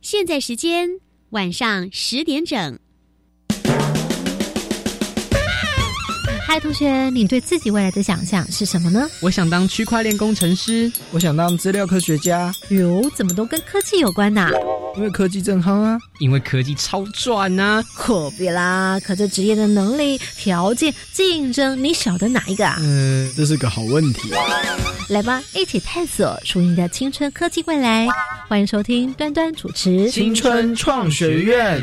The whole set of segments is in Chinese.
现在时间晚上十点整。嗨，同学，你对自己未来的想象是什么呢？我想当区块链工程师，我想当资料科学家。哟，怎么都跟科技有关呐？因为科技正夯啊！因为科技超赚呐！可别啦，可这职业的能力、条件、竞争，你晓得哪一个啊？嗯，这是个好问题。来吧，一起探索属于你的青春科技未来。欢迎收听端端主持《青春创学院》。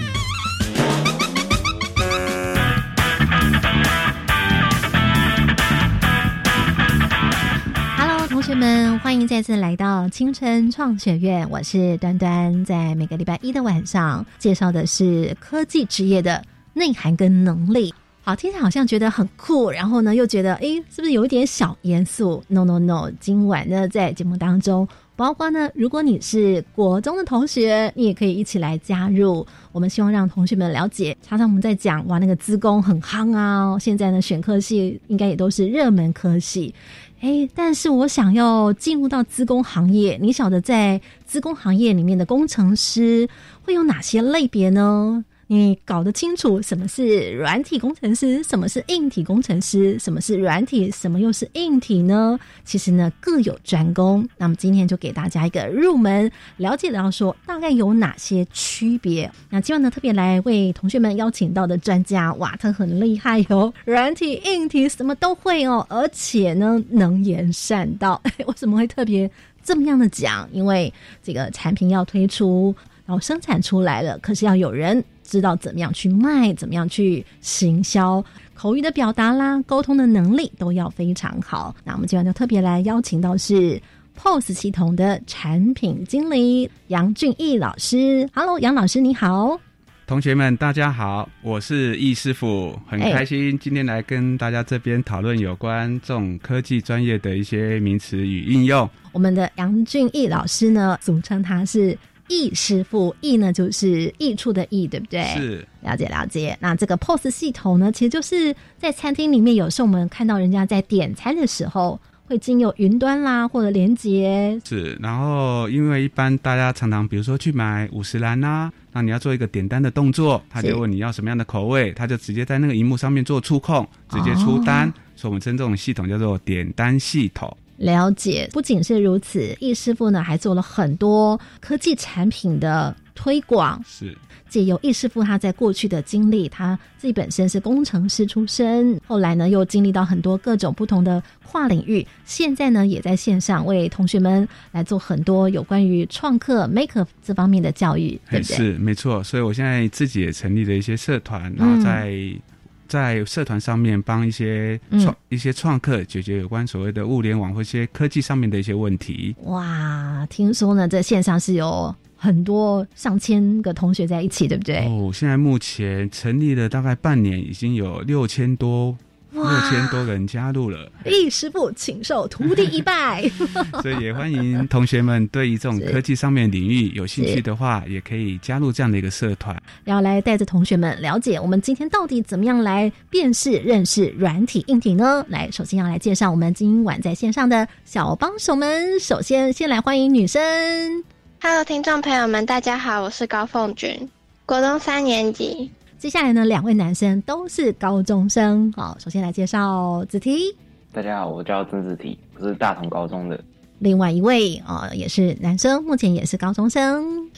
们，欢迎再次来到青春创学院。我是端端，在每个礼拜一的晚上介绍的是科技职业的内涵跟能力。好，听起来好像觉得很酷，然后呢，又觉得哎，是不是有一点小严肃？No No No！今晚呢，在节目当中，包括呢，如果你是国中的同学，你也可以一起来加入。我们希望让同学们了解，常常我们在讲哇，那个资工很夯啊，现在呢，选科系应该也都是热门科系。哎，但是我想要进入到资工行业，你晓得在资工行业里面的工程师会有哪些类别呢？你搞得清楚什么是软体工程师，什么是硬体工程师，什么是软体，什么又是硬体呢？其实呢各有专攻。那么今天就给大家一个入门了解到说大概有哪些区别。那今晚呢特别来为同学们邀请到的专家，哇，他很厉害哟，软体、硬体什么都会哦，而且呢能言善道。为什么会特别这么样的讲？因为这个产品要推出，然后生产出来了，可是要有人。知道怎么样去卖，怎么样去行销，口语的表达啦，沟通的能力都要非常好。那我们今晚就特别来邀请到是 POS 系统的产品经理杨俊义老师。Hello，杨老师你好，同学们大家好，我是易师傅，很开心今天来跟大家这边讨论有关这种科技专业的一些名词与应用。我们的杨俊义老师呢，俗称他是。易师傅，易呢就是益处的易，对不对？是，了解了解。那这个 POS 系统呢，其实就是在餐厅里面，有时候我们看到人家在点餐的时候，会经由云端啦或者连接。是，然后因为一般大家常常，比如说去买五十兰啦，那你要做一个点单的动作，他就问你要什么样的口味，他就直接在那个荧幕上面做触控，直接出单。所以我们称这种系统叫做点单系统。了解，不仅是如此，易师傅呢还做了很多科技产品的推广。是借由易师傅他在过去的经历，他自己本身是工程师出身，后来呢又经历到很多各种不同的跨领域，现在呢也在线上为同学们来做很多有关于创客 make 这方面的教育，对不对？是没错，所以我现在自己也成立了一些社团，然后在。在社团上面帮一些创一些创客解决有关所谓的物联网或一些科技上面的一些问题。哇，听说呢，在线上是有很多上千个同学在一起，对不对？哦，现在目前成立了大概半年，已经有六千多。六千多人加入了，易师傅，请受徒弟一拜。所以也欢迎同学们对于这种科 技上面领域有兴趣的话，也可以加入这样的一个社团，要来带着同学们了解我们今天到底怎么样来辨识、认识软体、硬体呢？来，首先要来介绍我们今晚在线上的小帮手们。首先，先来欢迎女生。Hello，听众朋友们，大家好，我是高凤君，国中三年级。接下来呢，两位男生都是高中生。好，首先来介绍子提。大家好，我叫曾子提，我是大同高中的。另外一位啊，也是男生，目前也是高中生。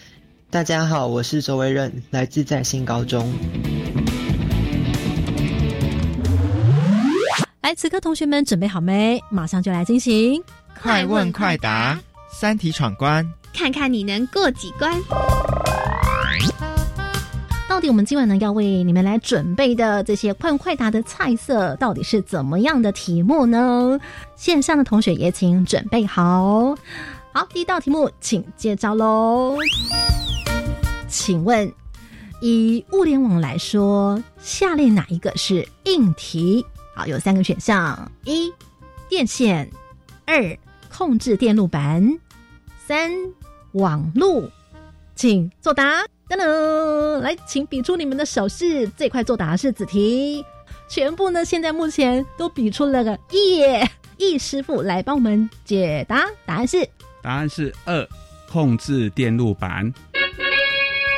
大家好，我是周维任，来自在新高中。来，此刻同学们准备好没？马上就来进行快问快答三题闯关，看看你能过几关。到底我们今晚呢要为你们来准备的这些快问快答的菜色，到底是怎么样的题目呢？线上的同学也请准备好。好，第一道题目，请接招喽。请问，以物联网来说，下列哪一个是硬题？好，有三个选项：一、电线；二、控制电路板；三、网路。请作答。噔噔，来，请比出你们的手势。最快作答是子题，全部呢，现在目前都比出了个耶易师傅来帮我们解答。答案是，答案是二，控制电路板。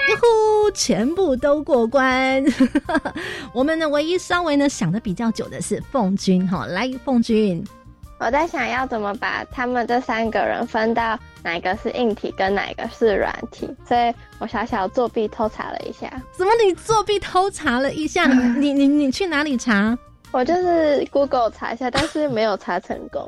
哟呼，全部都过关。我们呢，唯一稍微呢想的比较久的是凤君哈，来凤君。我在想要怎么把他们这三个人分到哪个是硬体跟哪个是软体，所以我小小作弊偷查了一下。怎么你作弊偷查了一下？你 你你去哪里查？我就是 Google 查一下，但是没有查成功，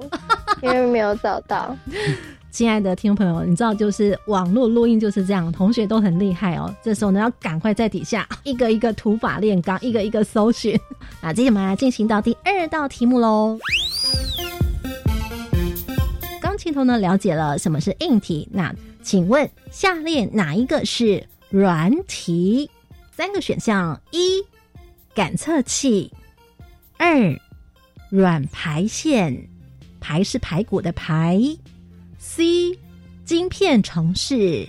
因为没有找到。亲爱的听众朋友，你知道就是网络录音就是这样，同学都很厉害哦。这时候呢，要赶快在底下一个一个土法炼钢，一个一个搜寻。那接下来来进行到第二道题目喽。镜头呢了解了什么是硬体，那请问下列哪一个是软体？三个选项：一、感测器；二、软排线，排是排骨的排。C，晶片城市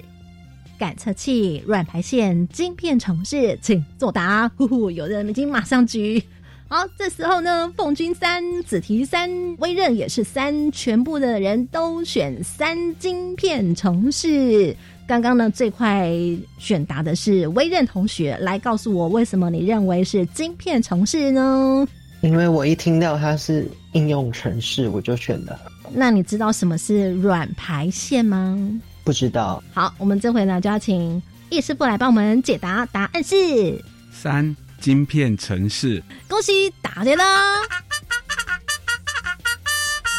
感测器、软排线、晶片城市，请作答。呼呼，有人已经马上举。好，这时候呢，凤君三、紫提三、微刃也是三，全部的人都选三晶片城市。刚刚呢，最快选答的是微刃同学，来告诉我为什么你认为是晶片城市呢？因为我一听到它是应用城市，我就选了。那你知道什么是软排线吗？不知道。好，我们这回呢就要请易师傅来帮我们解答，答案是三晶片城市。恭喜答对了！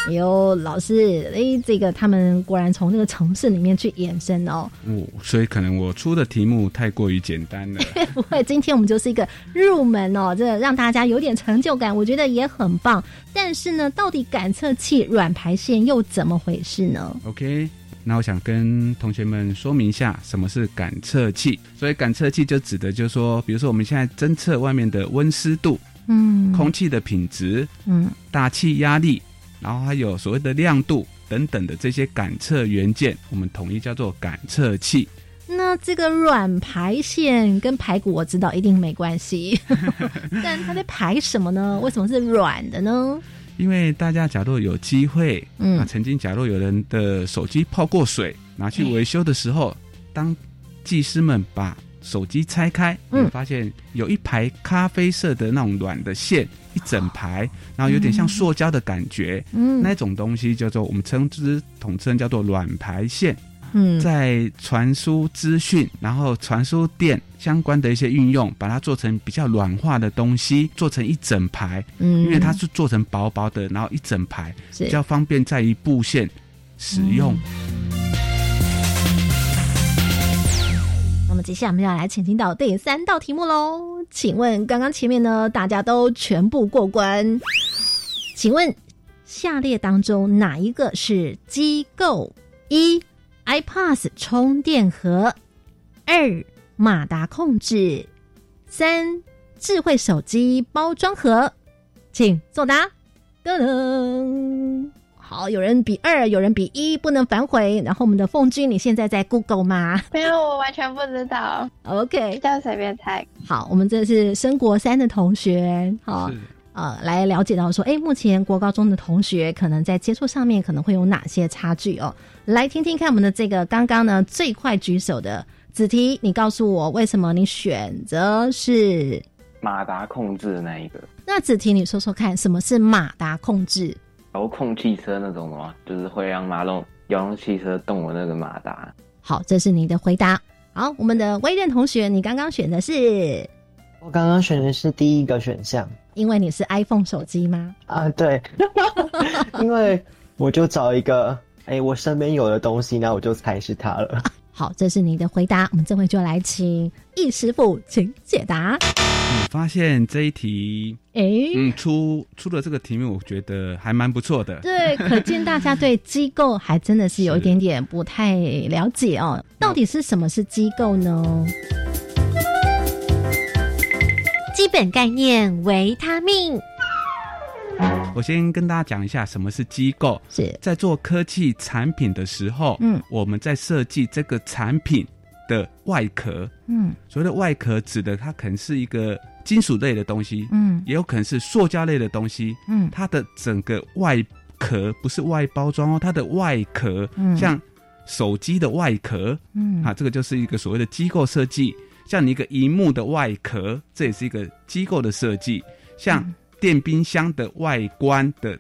有老师，哎，这个他们果然从那个城市里面去延伸哦。哦，所以可能我出的题目太过于简单了。不会，今天我们就是一个入门哦，这让大家有点成就感，我觉得也很棒。但是呢，到底感测器软排线又怎么回事呢？OK，那我想跟同学们说明一下什么是感测器。所以感测器就指的就是说，比如说我们现在侦测外面的温湿度，嗯，空气的品质，嗯，大气压力。然后还有所谓的亮度等等的这些感测元件，我们统一叫做感测器。那这个软排线跟排骨我知道一定没关系，但它在排什么呢？为什么是软的呢？因为大家假如有机会，嗯，曾经假如有人的手机泡过水，拿去维修的时候，当技师们把手机拆开，你会发现有一排咖啡色的那种软的线。一整排，然后有点像塑胶的感觉，嗯，那种东西叫做我们称之统称叫做软排线，嗯，在传输资讯，然后传输电相关的一些运用，把它做成比较软化的东西，做成一整排，嗯，因为它是做成薄薄的，然后一整排比较方便在于布线使用。那么接下来我们要来请听到第三道题目喽。请问刚刚前面呢，大家都全部过关。请问下列当中哪一个是机构？一 iPass 充电盒，二马达控制，三智慧手机包装盒，请作答。噔噔。好，有人比二，有人比一，不能反悔。然后我们的凤君，你现在在 Google 吗？没有，我完全不知道。OK，就随便猜。好，我们这是升国三的同学，好，呃，来了解到说，哎，目前国高中的同学可能在接触上面可能会有哪些差距哦？来听听看我们的这个刚刚呢最快举手的子提，你告诉我为什么你选择是马达控制的那一个？那子提，你说说看，什么是马达控制？遥控汽车那种的吗？就是会让马龙遥控汽车动的那个马达。好，这是你的回答。好，我们的威任同学，你刚刚选的是？我刚刚选的是第一个选项。因为你是 iPhone 手机吗？啊，对。因为我就找一个，哎，我身边有的东西，那我就猜是它了。好，这是你的回答。我们这回就来请易师傅，请解答。我发现这一题，哎，嗯，出出了这个题目，我觉得还蛮不错的。对，可见大家对机构还真的是有一点点不太了解哦。到底是什么是机构呢？基本概念：维他命。我先跟大家讲一下什么是机构。是。在做科技产品的时候，嗯，我们在设计这个产品的外壳，嗯，所谓的外壳指的它可能是一个金属类的东西，嗯，也有可能是塑胶类的东西，嗯，它的整个外壳，不是外包装哦，它的外壳，嗯。像手机的外壳，嗯。啊，这个就是一个所谓的机构设计。像你一个荧幕的外壳，这也是一个机构的设计。像电冰箱的外观的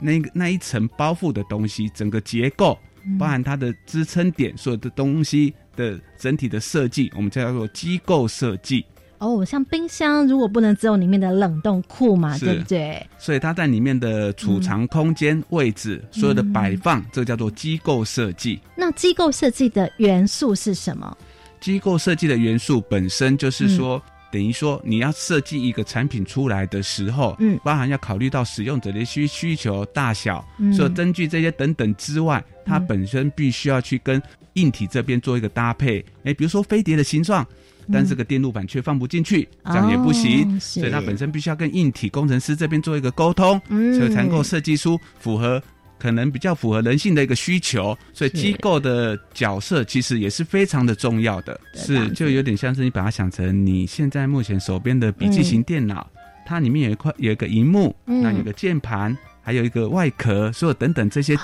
那个那一层包覆的东西，整个结构，包含它的支撑点，所有的东西的整体的设计，我们叫做机构设计。哦，像冰箱如果不能只有里面的冷冻库嘛，对不对？所以它在里面的储藏空间、位置、所有的摆放，这个叫做机构设计。那机构设计的元素是什么？机构设计的元素本身就是说，等于说你要设计一个产品出来的时候，嗯。包含要考虑到使用者的需需求、大小，嗯。所以根据这些等等之外，它本身必须要去跟硬体这边做一个搭配。哎，比如说飞碟的形状。但这个电路板却放不进去，这样也不行，所以它本身必须要跟硬体工程师这边做一个沟通，嗯。所以才能够设计出符合可能比较符合人性的一个需求。所以机构的角色其实也是非常的重要的，是就有点像是你把它想成你现在目前手边的笔记型电脑，它里面有一块有一个荧幕，嗯那有个键盘。还有一个外壳，所有等等这些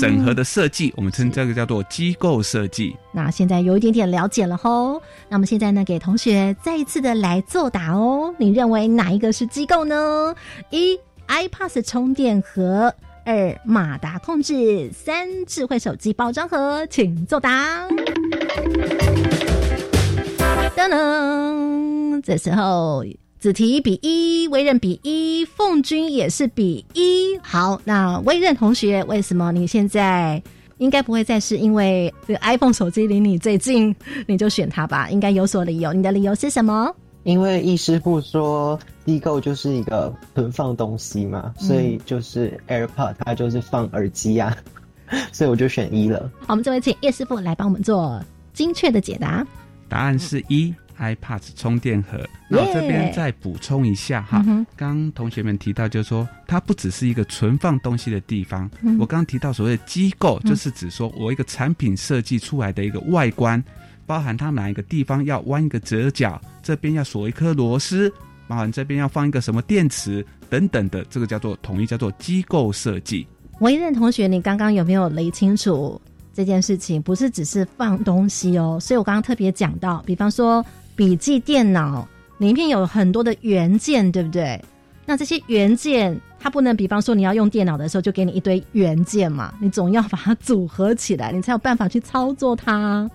整合的设计，我们称这个叫做机构设计。那现在有一点点了解了吼。那么现在呢，给同学再一次的来作答哦。你认为哪一个是机构呢？一 iPass 充电盒，二马达控制，三智慧手机包装盒，请作答。噔噔，这时候。子提比一，微任比一，凤君也是比一。好，那微任同学，为什么你现在应该不会再是因为这个 iPhone 手机离你最近，你就选它吧？应该有所理由。你的理由是什么？因为易师傅说机构就是一个存放东西嘛，嗯所以就是 AirPod 它就是放耳机啊，所以我就选一了。好，我们这位请叶师傅来帮我们做精确的解答。答案是一。iPad 充电盒，那我这边再补充一下哈。嗯刚同学们提到，就是说它不只是一个存放东西的地方。嗯我刚刚提到所谓的机构，就是指说我一个产品设计出来的一个外观，包含它哪一个地方要弯一个折角，这边要锁一颗螺丝，包含这边要放一个什么电池等等的，这个叫做统一叫做机构设计。维任同学，你刚刚有没有理清楚这件事情？不是只是放东西哦，所以我刚刚特别讲到，比方说。笔记电脑里面有很多的元件，对不对？那这些元件，它不能，比方说你要用电脑的时候，就给你一堆元件嘛，你总要把它组合起来，你才有办法去操作它。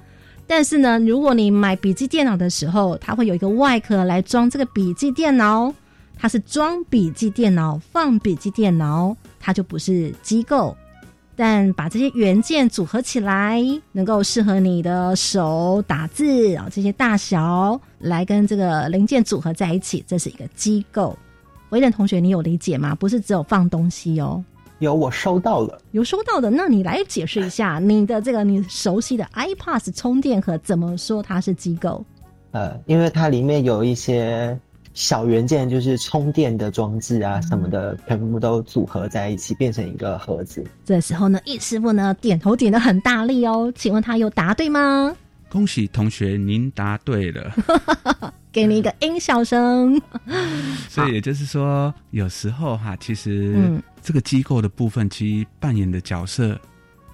但是呢，如果你买笔记电脑的时候，它会有一个外壳来装这个笔记电脑，它是装笔记电脑、放笔记电脑，它就不是机构。但把这些元件组合起来，能够适合你的手打字啊，这些大小来跟这个零件组合在一起，这是一个机构。维仁同学，你有理解吗？不是只有放东西哦。有，我收到了，有收到的。那你来解释一下你的这个你熟悉的 iPass 充电盒怎么说它是机构？呃，因为它里面有一些。小元件就是充电的装置啊，什么的，全部都组合在一起，变成一个盒子。这时候呢，易师傅呢点头点的很大力哦，请问他有答对吗？恭喜同学，您答对了，给你一个音效声。所以也就是说，有时候哈，其实这个机构的部分，其实扮演的角色。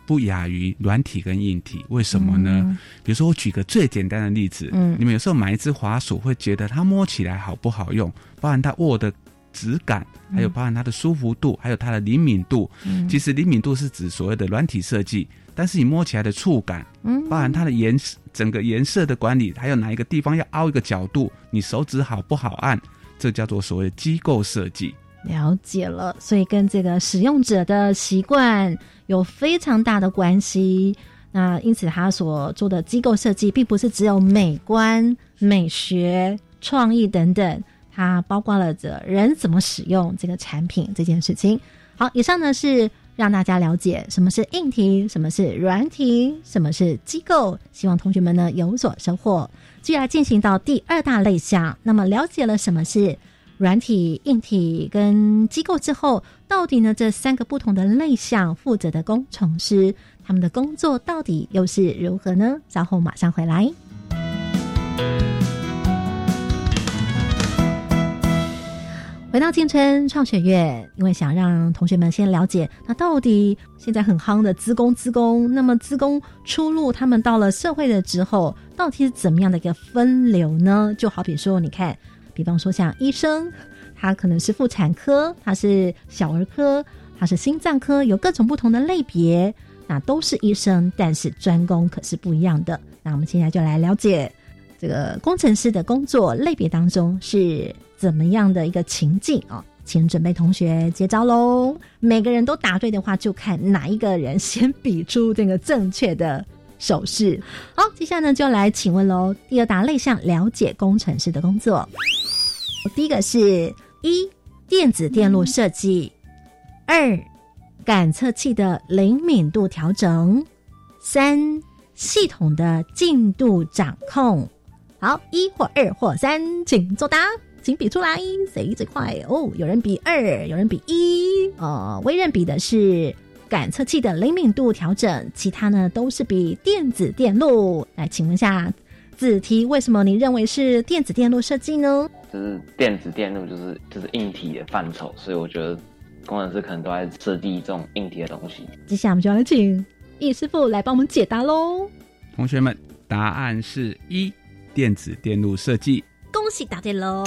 不亚于软体跟硬体，为什么呢？嗯、比如说，我举个最简单的例子，嗯，你们有时候买一只滑鼠，会觉得它摸起来好不好用，包含它握的质感，还有包含它的舒服度，还有它的灵敏度。嗯、其实灵敏度是指所谓的软体设计，但是你摸起来的触感，嗯，包含它的颜整个颜色的管理，还有哪一个地方要凹一个角度，你手指好不好按，这叫做所谓的机构设计。了解了，所以跟这个使用者的习惯有非常大的关系。那因此，他所做的机构设计，并不是只有美观、美学、创意等等，它包括了这人怎么使用这个产品这件事情。好，以上呢是让大家了解什么是硬体，什么是软体，什么是机构。希望同学们呢有所收获。接下来进行到第二大类项，那么了解了什么是。软体、硬体跟机构之后，到底呢？这三个不同的类项负责的工程师，他们的工作到底又是如何呢？稍后马上回来。回到青春创学院，因为想让同学们先了解，那到底现在很夯的资工，资工，那么资工出路，他们到了社会了之后，到底是怎么样的一个分流呢？就好比说，你看，比方说像医生，他可能是妇产科，他是小儿科，他是心脏科，有各种不同的类别，那都是医生，但是专攻可是不一样的。那我们现在就来了解这个工程师的工作类别当中是。怎么样的一个情境啊？请准备同学接招喽！每个人都答对的话，就看哪一个人先比出这个正确的手势。好，接下来呢就来请问喽。第二大类项，了解工程师的工作。第一个是一电子电路设计，二感测器的灵敏度调整，三系统的进度掌控。好，一或二或三，请作答。请比出来，谁最快？哦，有人比二，有人比一。呃，微任比的是感测器的灵敏度调整，其他呢都是比电子电路。来，请问下子题，为什么你认为是电子电路设计呢？就是电子电路，就是就是硬体的范畴，所以我觉得工程师可能都在设计这种硬体的东西。接下来我们就要请易师傅来帮我们解答喽。同学们，答案是一电子电路设计。恭喜答对喽！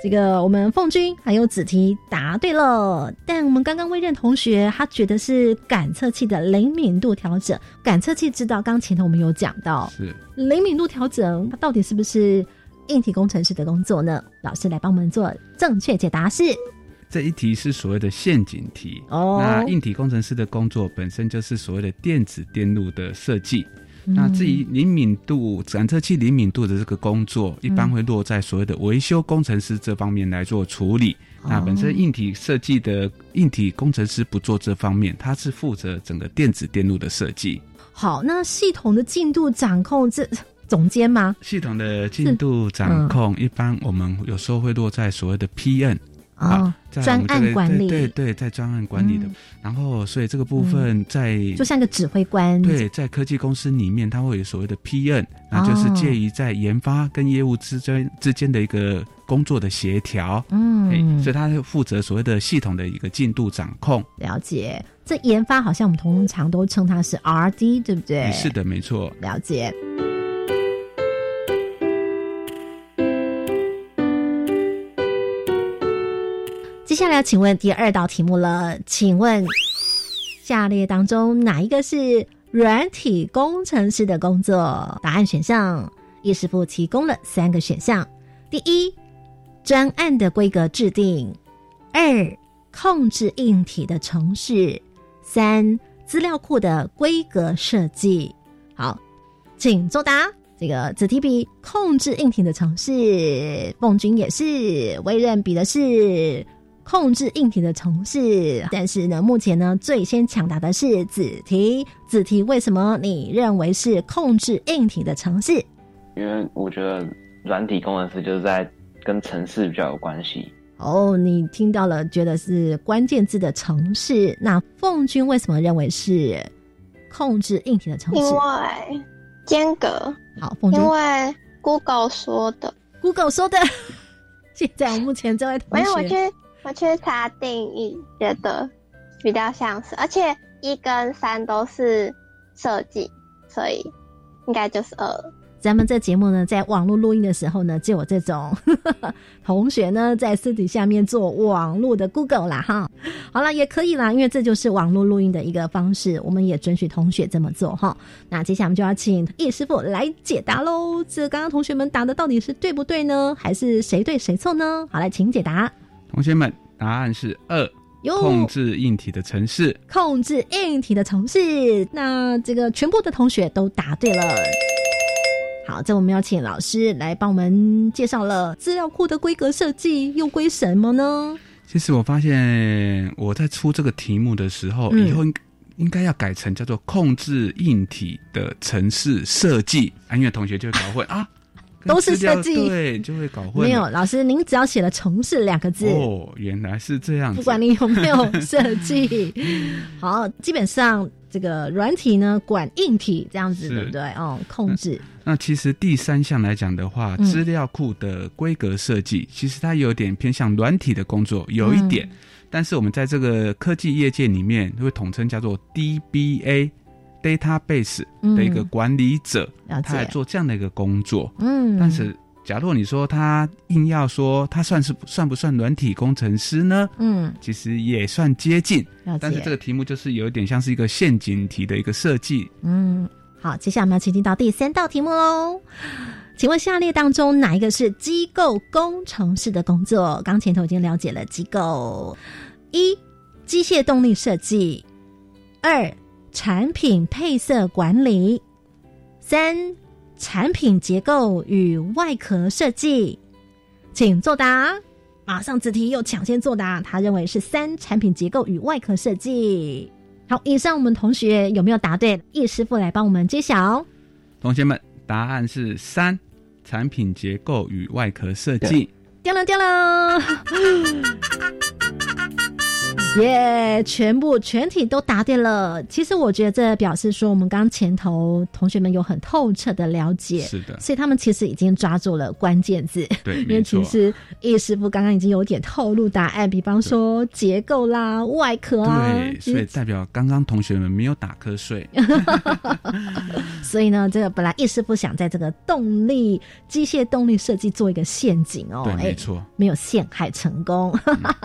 这个我们凤君还有子提答对了，但我们刚刚微认同学他觉得是感测器的灵敏度调整。感测器知道，刚前头我们有讲到，是灵敏度调整，它到底是不是硬体工程师的工作呢？老师来帮我们做正确解答是。这一题是所谓的陷阱题哦。那硬体工程师的工作本身就是所谓的电子电路的设计。那至于灵敏度感测器灵敏度的这个工作，一般会落在所谓的维修工程师这方面来做处理。那本身硬体设计的硬体工程师不做这方面，他是负责整个电子电路的设计。好，那系统的进度掌控这总监吗？系统的进度掌控，一般我们有时候会落在所谓的 PM。啊，专案管理，对对，在专案管理的，然后所以这个部分在就像个指挥官，对，在科技公司里面，它会有所谓的 PN，那就是介于在研发跟业务之间之间的一个工作的协调，嗯，所以他负责所谓的系统的一个进度掌控。了解，这研发好像我们通常都称它是 RD，对不对？是的，没错。了解。接下来，请问第二道题目了。请问下列当中哪一个是软体工程师的工作？答案选项，叶师傅提供了三个选项：第一，专案的规格制定；二，控制硬体的程序；三，资料库的规格设计。好，请作答。这个子提比控制硬体的程序，凤君也是，微任比的是。控制硬体的城市，但是呢，目前呢，最先抢答的是子题。子题为什么你认为是控制硬体的城市？因为我觉得软体工程师就是在跟城市比较有关系。哦，你听到了，觉得是关键字的城市。那凤君为什么认为是控制硬体的城市？因为间隔。好，凤君。因为 Google 说的。Google 说的。现在我目前这位同学。没有，我去。我去查定义，觉得比较像是，而且一跟三都是设计，所以应该就是二。咱们这节目呢，在网络录音的时候呢，就有这种 同学呢，在私底下面做网络的 Google 啦，哈。好了，也可以啦，因为这就是网络录音的一个方式，我们也准许同学这么做哈。那接下来我们就要请叶师傅来解答喽。这刚刚同学们答的到底是对不对呢？还是谁对谁错呢？好，来，请解答。同学们，答案是二，控制硬体的城市，控制硬体的城市。那这个全部的同学都答对了。好，这我们要请老师来帮我们介绍了资料库的规格设计又归什么呢？其实我发现我在出这个题目的时候，以后应应该要改成叫做控制硬体的城市设计，因为同学就会搞混啊。都是设计对，就会搞混。没有，老师，您只要写了“城市”两个字，哦，原来是这样子。不管你有没有设计，好，基本上这个软体呢管硬体这样子，对不对？哦，控制，那其实第三项来讲的话，嗯资料库的规格设计，其实它有点偏向软体的工作，有一点。嗯但是我们在这个科技业界里面，会统称叫做 DBA database 的一个管理者，了他来，做这样的一个工作。嗯，但是，假如你说他硬要说他算是算不算软体工程师呢？嗯，其实也算接近，了但是，这个题目就是有一点像是一个陷阱题的一个设计。嗯，好，接下来我们要前进到第三道题目喽。请问下列当中哪一个是机构工程师的工作？刚前头已经了解了机构：一、机械动力设计；二、产品配色管理；三、产品结构与外壳设计。请作答。马上子题又抢先作答，他认为是三产品结构与外壳设计。好，以上我们同学有没有答对？易师傅来帮我们揭晓。同学们，答案是三：产品结构与外壳设计。掉了掉了，耶全部全体都答对了。其实我觉得这表示说，我们刚前头同学们有很透彻的了解，是的，所以他们其实已经抓住了关键字。对，因为。其实叶师傅刚刚已经有点透露答案，比方说结构啦、外壳啊，对，所以代表刚刚同学们没有打瞌睡。所以呢，这个本来叶师傅想在这个动力机械动力设计做一个陷阱哦，对，哎没错。没有陷害成功。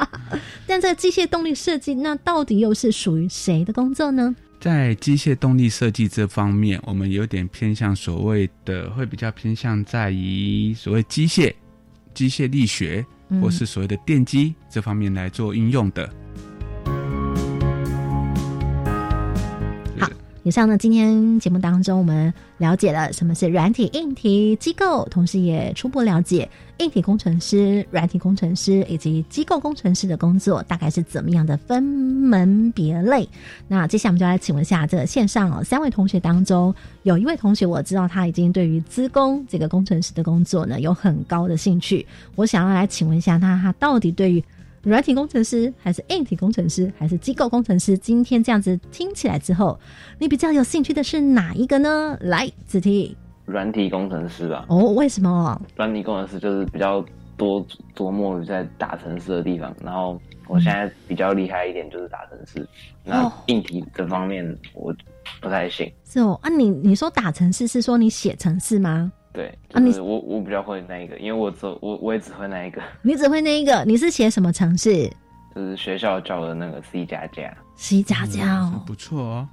但这个机械动力设计，那到底又是属于谁的工作呢？在机械动力设计这方面，我们有点偏向所谓的，会比较偏向在于所谓机械、机械力学，嗯或是所谓的电机这方面来做应用的。好以上呢，今天节目当中，我们了解了什么是软体、硬体机构，同时也初步了解硬体工程师、软体工程师以及机构工程师的工作大概是怎么样的分门别类。那接下来我们就来请问一下，这个线上哦三位同学当中，有一位同学我知道他已经对于资工这个工程师的工作呢有很高的兴趣，我想要来请问一下他，他到底对于软体工程师还是硬体工程师还是机构工程师？今天这样子听起来之后，你比较有兴趣的是哪一个呢？来，子题软体工程师吧，哦，为什么？软体工程师就是比较多琢磨于在大城市的地方，然后我现在比较厉害一点就是大城市，那硬体这方面我不太行。是哦啊你，你说打城市是说你写城市吗？对，啊你就是我、我比较会那一个，因为我只我我也只会那一个，你只会那一个，你是写什么城市就是学校教的那个 C 加加。？C 加加哦，不错哦。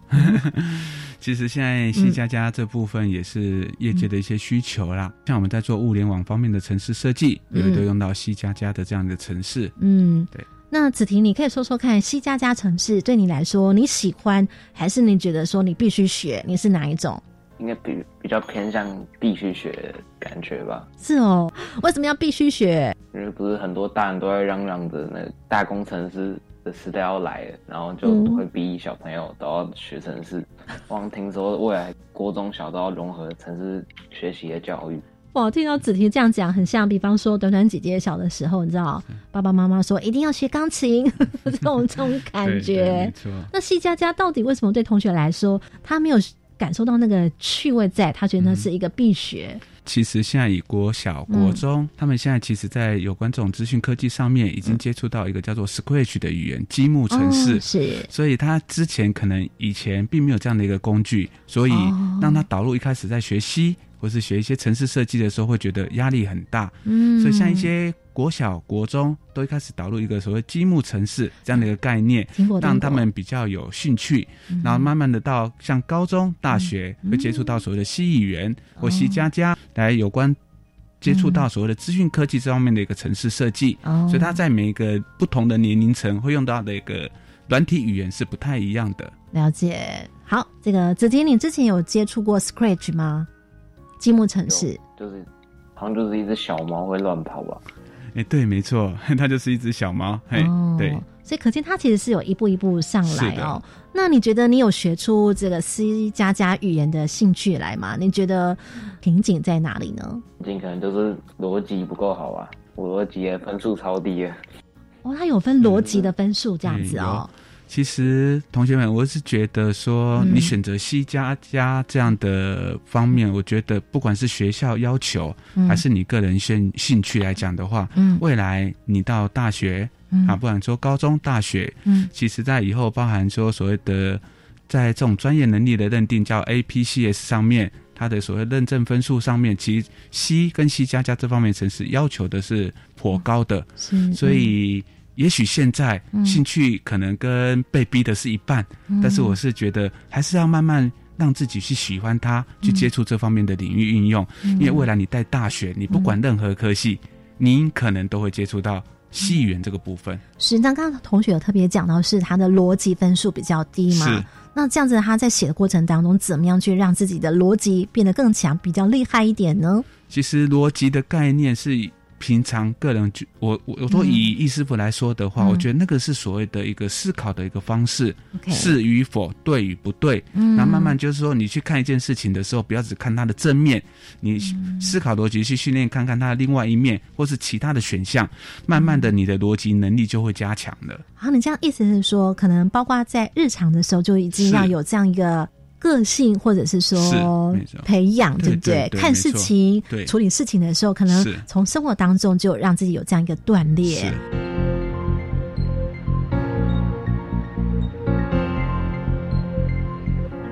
其实现在 C 加加这部分也是业界的一些需求啦，像我们在做物联网方面的城市设计，也会都用到 C 加加的这样的城市。嗯，对。那子婷，你可以说说看，C 加加城市对你来说你喜欢，还是你觉得说你必须学？你是哪一种？应该比比较偏向必须学的感觉吧，是哦，为什么要必须学？因为不是很多大人都在嚷嚷着那大工程师的时代要来了，然后就嗯会逼小朋友都要学城市。我好像听说未来国中小都要融合城市学习的教育。哇，听到子婷这样讲，很像，比方说短短姐姐小的时候，你知道，爸爸妈妈说一定要学钢琴，这种这种感觉。那 C 加加到底为什么对同学来说，他没有感受到那个趣味在，他觉得那是一个必学？其实现在以国小、国中，他们现在其实，在有关这种资讯科技上面，已经接触到一个叫做 Scratch 的语言，积木城市。哦是。所以他之前可能以前并没有这样的一个工具，所以哦。让他导入一开始在学 C 或是学一些城市设计的时候，会觉得压力很大。嗯所以像一些国小、国中都一开始导入一个所谓积木城市这样的一个概念让他们比较有兴趣。嗯然后慢慢的到像高中、大学会接触到所谓的西语言或西加哦加，来有关接触到所谓的资讯科技这方面的一个城市设计。哦所以他在每一个不同的年龄层会用到的一个软体语言是不太一样的。了解。好，这个子婷，你之前有接触过 Scratch 吗？积木城市就是好像就是一只小猫会乱跑吧。哎，对，没错，它就是一只小猫。嘿，哦对，所以可见它其实是有一步一步上来哦。那你觉得你有学出这个 C 加加语言的兴趣来吗？你觉得瓶颈在哪里呢？瓶颈可能就是逻辑不够好啊，我逻辑的分数超低啊。哦，它有分逻辑的分数这样子哦。其实同学们，我是觉得说，你选择 C 加加这样的方面，我觉得不管是学校要求，还是你个人兴兴趣来讲的话，嗯，未来你到大学啊，不管说高中、大学，嗯，其实在以后包含说所谓的在这种专业能力的认定，叫 APCS 上面，它的所谓认证分数上面，其实 C 跟 C 加加这方面城市要求的是颇高的，是，所以。也许现在兴趣可能跟被逼的是一半，但是我是觉得还是要慢慢让自己去喜欢它，去接触这方面的领域运用。因为未来你在大学，你不管任何科系，你可能都会接触到戏语言这个部分。是，那刚刚同学有特别讲到，是他的逻辑分数比较低嘛？那这样子他在写的过程当中，怎么样去让自己的逻辑变得更强，比较厉害一点呢？其实逻辑的概念是。平常个人就我我我说以易师傅来说的话，我觉得那个是所谓的一个思考的一个方式，是与否，对与不对。嗯那慢慢就是说，你去看一件事情的时候，不要只看它的正面，你思考逻辑去训练，看看它的另外一面，或是其他的选项，慢慢的你的逻辑能力就会加强了。好，你这样意思是说，可能包括在日常的时候就已经要有这样一个。个性，或者是说培养，对不对？看事情、处理事情的时候，可能从生活当中就让自己有这样一个锻炼。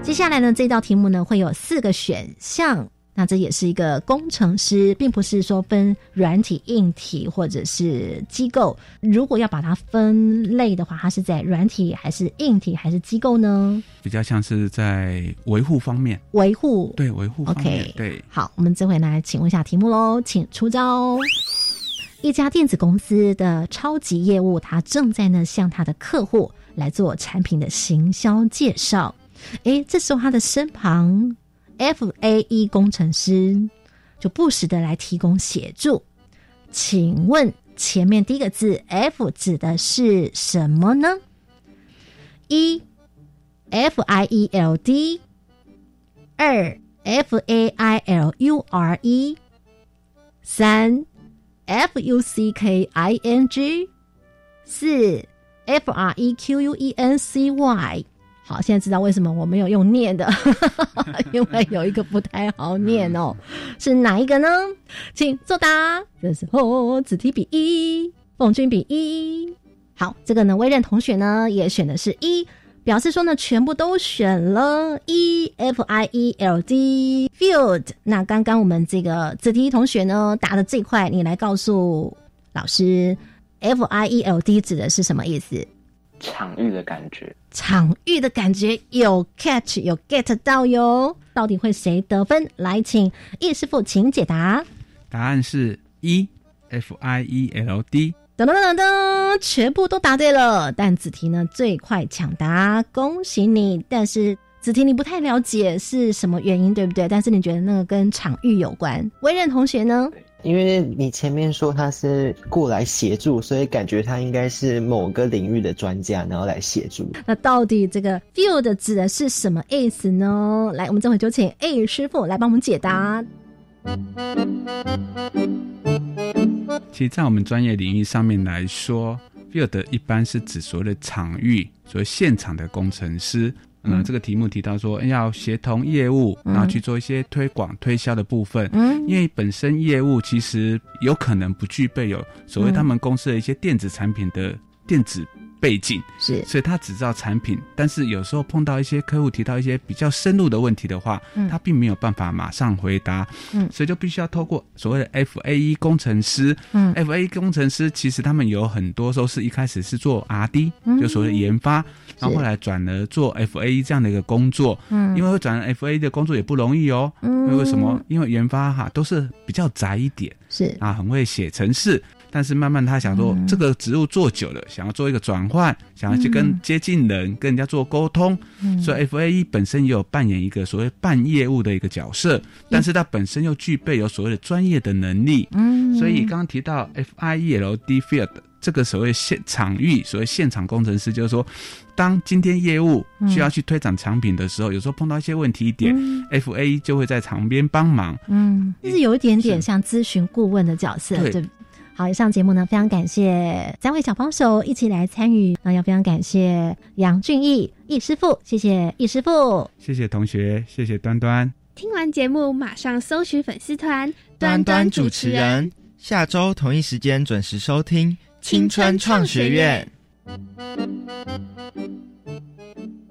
接下来呢，这道题目呢会有四个选项。那这也是一个工程师，并不是说分软体、硬体或者是机构。如果要把它分类的话，它是在软体还是硬体还是机构呢？比较像是在维护方面。维护对维护。OK，对。好，我们这回来请问一下题目喽，请出招。一家电子公司的超级业务，他正在呢向他的客户来做产品的行销介绍。诶，这时候他的身旁。F A E 工程师就不时的来提供协助，请问前面第一个字 F 指的是什么呢？一 F I E L D，二 F A I L U R E，三 F U C K I N G，四 F R E Q U E N C Y。好，现在知道为什么我没有用念的，因为有一个不太好念哦，是哪一个呢？请作答。这时候子提比一，凤君比一。好，这个呢，威任同学呢也选的是一，表示说呢全部都选了一 F I E L D field。那刚刚我们这个子提同学呢答的最快，你来告诉老师，F I E L D 指的是什么意思？场域的感觉，场域的感觉有 catch 有 get 到哟，到底会谁得分？来，请叶师傅，请解答。答案是一 F I E L D。噔噔噔噔，全部都答对了。但子婷呢最快抢答，恭喜你！但是子婷你不太了解是什么原因，对不对？但是你觉得那个跟场域有关。微任同学呢？因为你前面说他是过来协助，所以感觉他应该是某个领域的专家，然后来协助。那到底这个 field 指的是什么意思呢？来，我们这回就请 A 师傅来帮我们解答。其实，在我们专业领域上面来说，field 一般是指所谓的场域，所谓现场的工程师。嗯，这个题目提到说要协同业务，然后去做一些推广推销的部分。嗯，因为本身业务其实有可能不具备有所谓他们公司的一些电子产品的电子。背景。是，所以他只知道产品，但是有时候碰到一些客户提到一些比较深入的问题的话，他并没有办法马上回答，嗯，所以就必须要透过所谓的 F A E 工程师，嗯，F A E 工程师其实他们有很多时候是一开始是做 R D，就所谓的研发，然后后来转而做 F A E 这样的一个工作，嗯，因为会转 F A E 的工作也不容易哦，嗯，为什么？因为研发哈都是比较窄一点，是。啊，很会写程式。但是慢慢他想说，这个职务做久了，想要做一个转换，想要去跟接近人，跟人家做沟通。所以 F A E 本身也有扮演一个所谓办业务的一个角色，但是它本身又具备有所谓的专业的能力。嗯，所以刚刚提到 F I E L D field 这个所谓现场域，所谓现场工程师，就是说，当今天业务需要去推展产品的时候，有时候碰到一些问题点、嗯 f a 就会在旁边帮忙。嗯，就是有一点点像咨询顾问的角色，对对。好，以上节目呢，非常感谢三位小帮手一起来参与，那要非常感谢杨俊义易师傅，谢谢易师傅。谢谢同学，谢谢端端。听完节目马上搜寻粉丝团端端主持人，下周同一时间准时收听《青春创学院》。